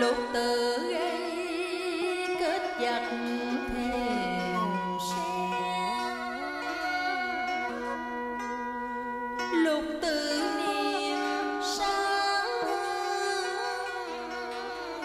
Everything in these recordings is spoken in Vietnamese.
lục tự gây kết giặc thêm xe lục tự niềm sáng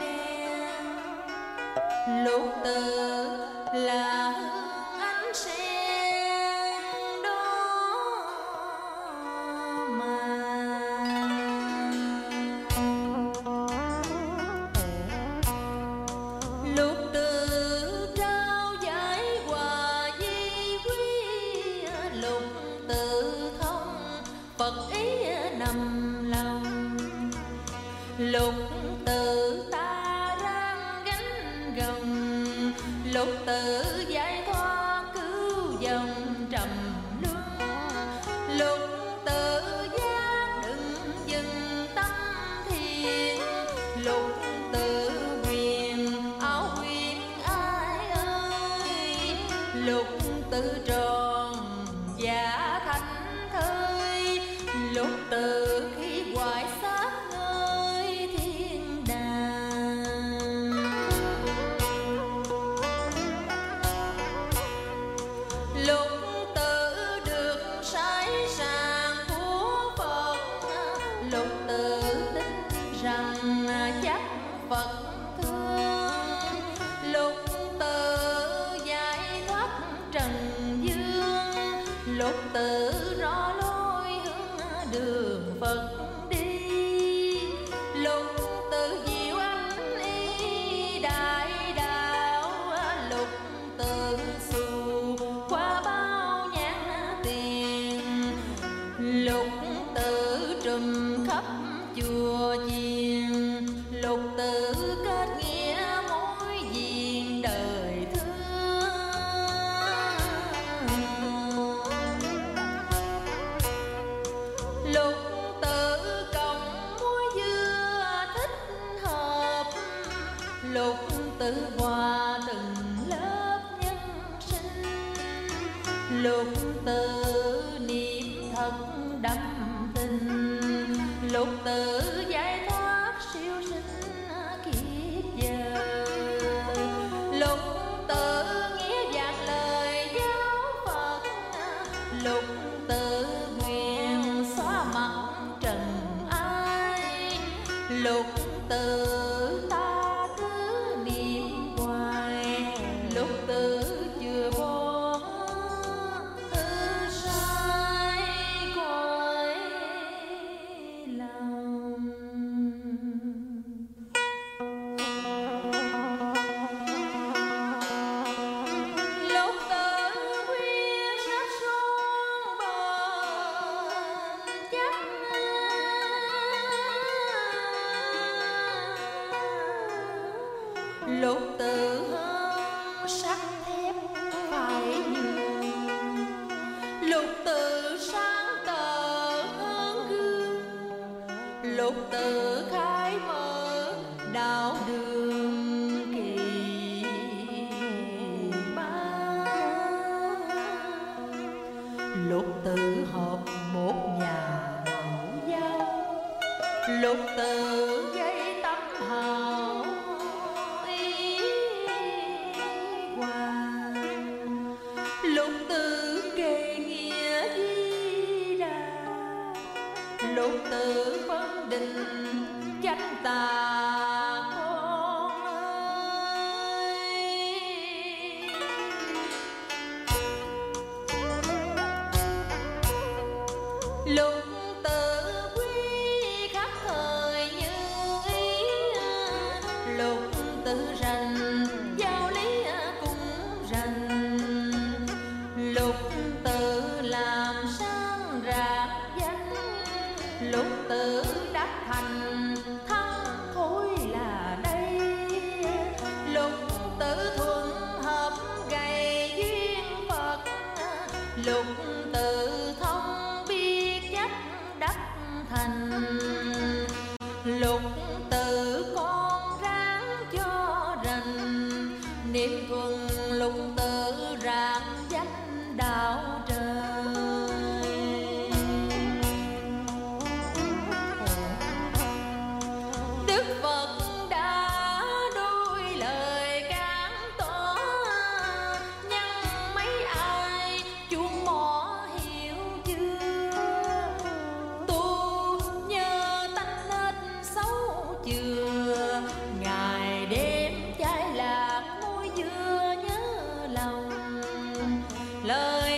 đen lục tự là ánh sen lục tự hơn sắt thép phải lục lúc tự sáng tờ hơn gương, lục tự khai mở đạo đường. lục tử đã thành thắng thối là đây. Lục tử thuận hợp gầy duyên phật. Lục tử thông biết chắc đắc thành. Lúc lời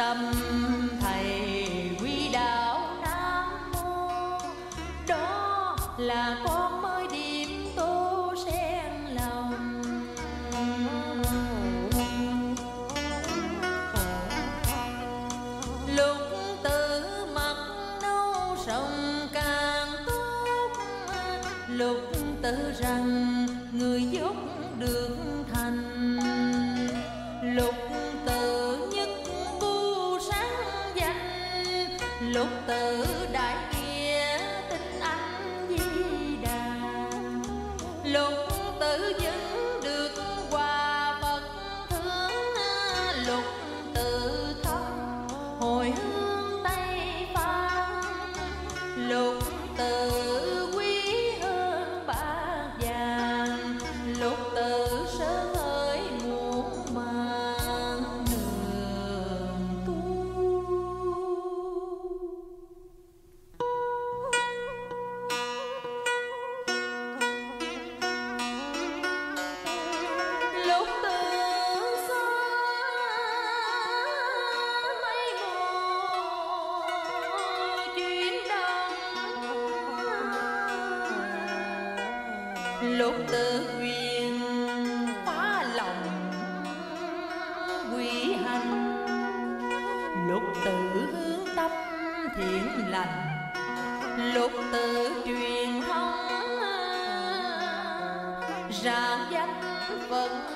tâm thầy quy đạo nam mô. Đó là con mới điểm tô sen lòng. Lục tử mặt nâu sông càng tốt lục tử rằng người dốc được thành. Lục Tử đại nghĩa tin anh di đà. Lục tử vẫn tơ tự phá lòng quy hành lúc tự hướng tâm thiện lành lục tự truyền thông rạng danh phật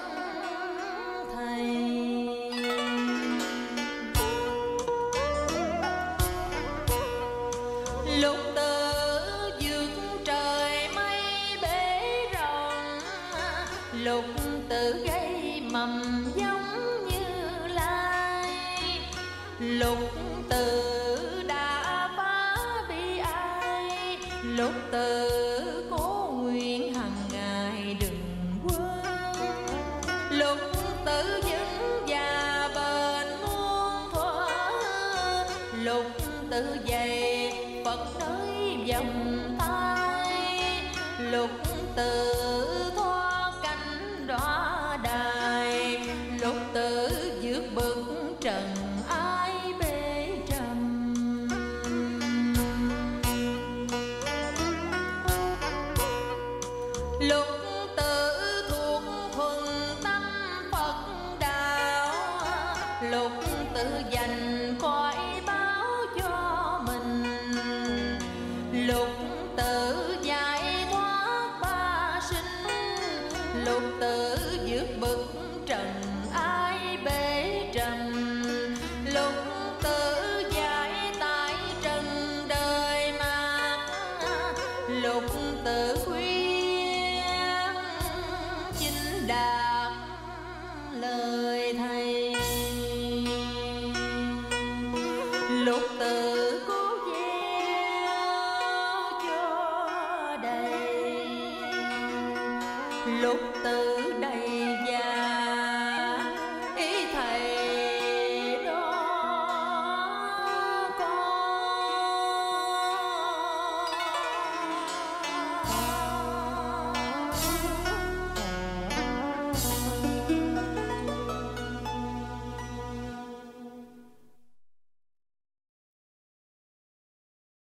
lục tự gây mầm giống như lai. Lục tự đã phá bi ai. Lục tự cố nguyện hằng ngày đừng quên. Lục tự vững và bền muôn thuở. Lục tự dày phật tới vòng tay. Lục tự lời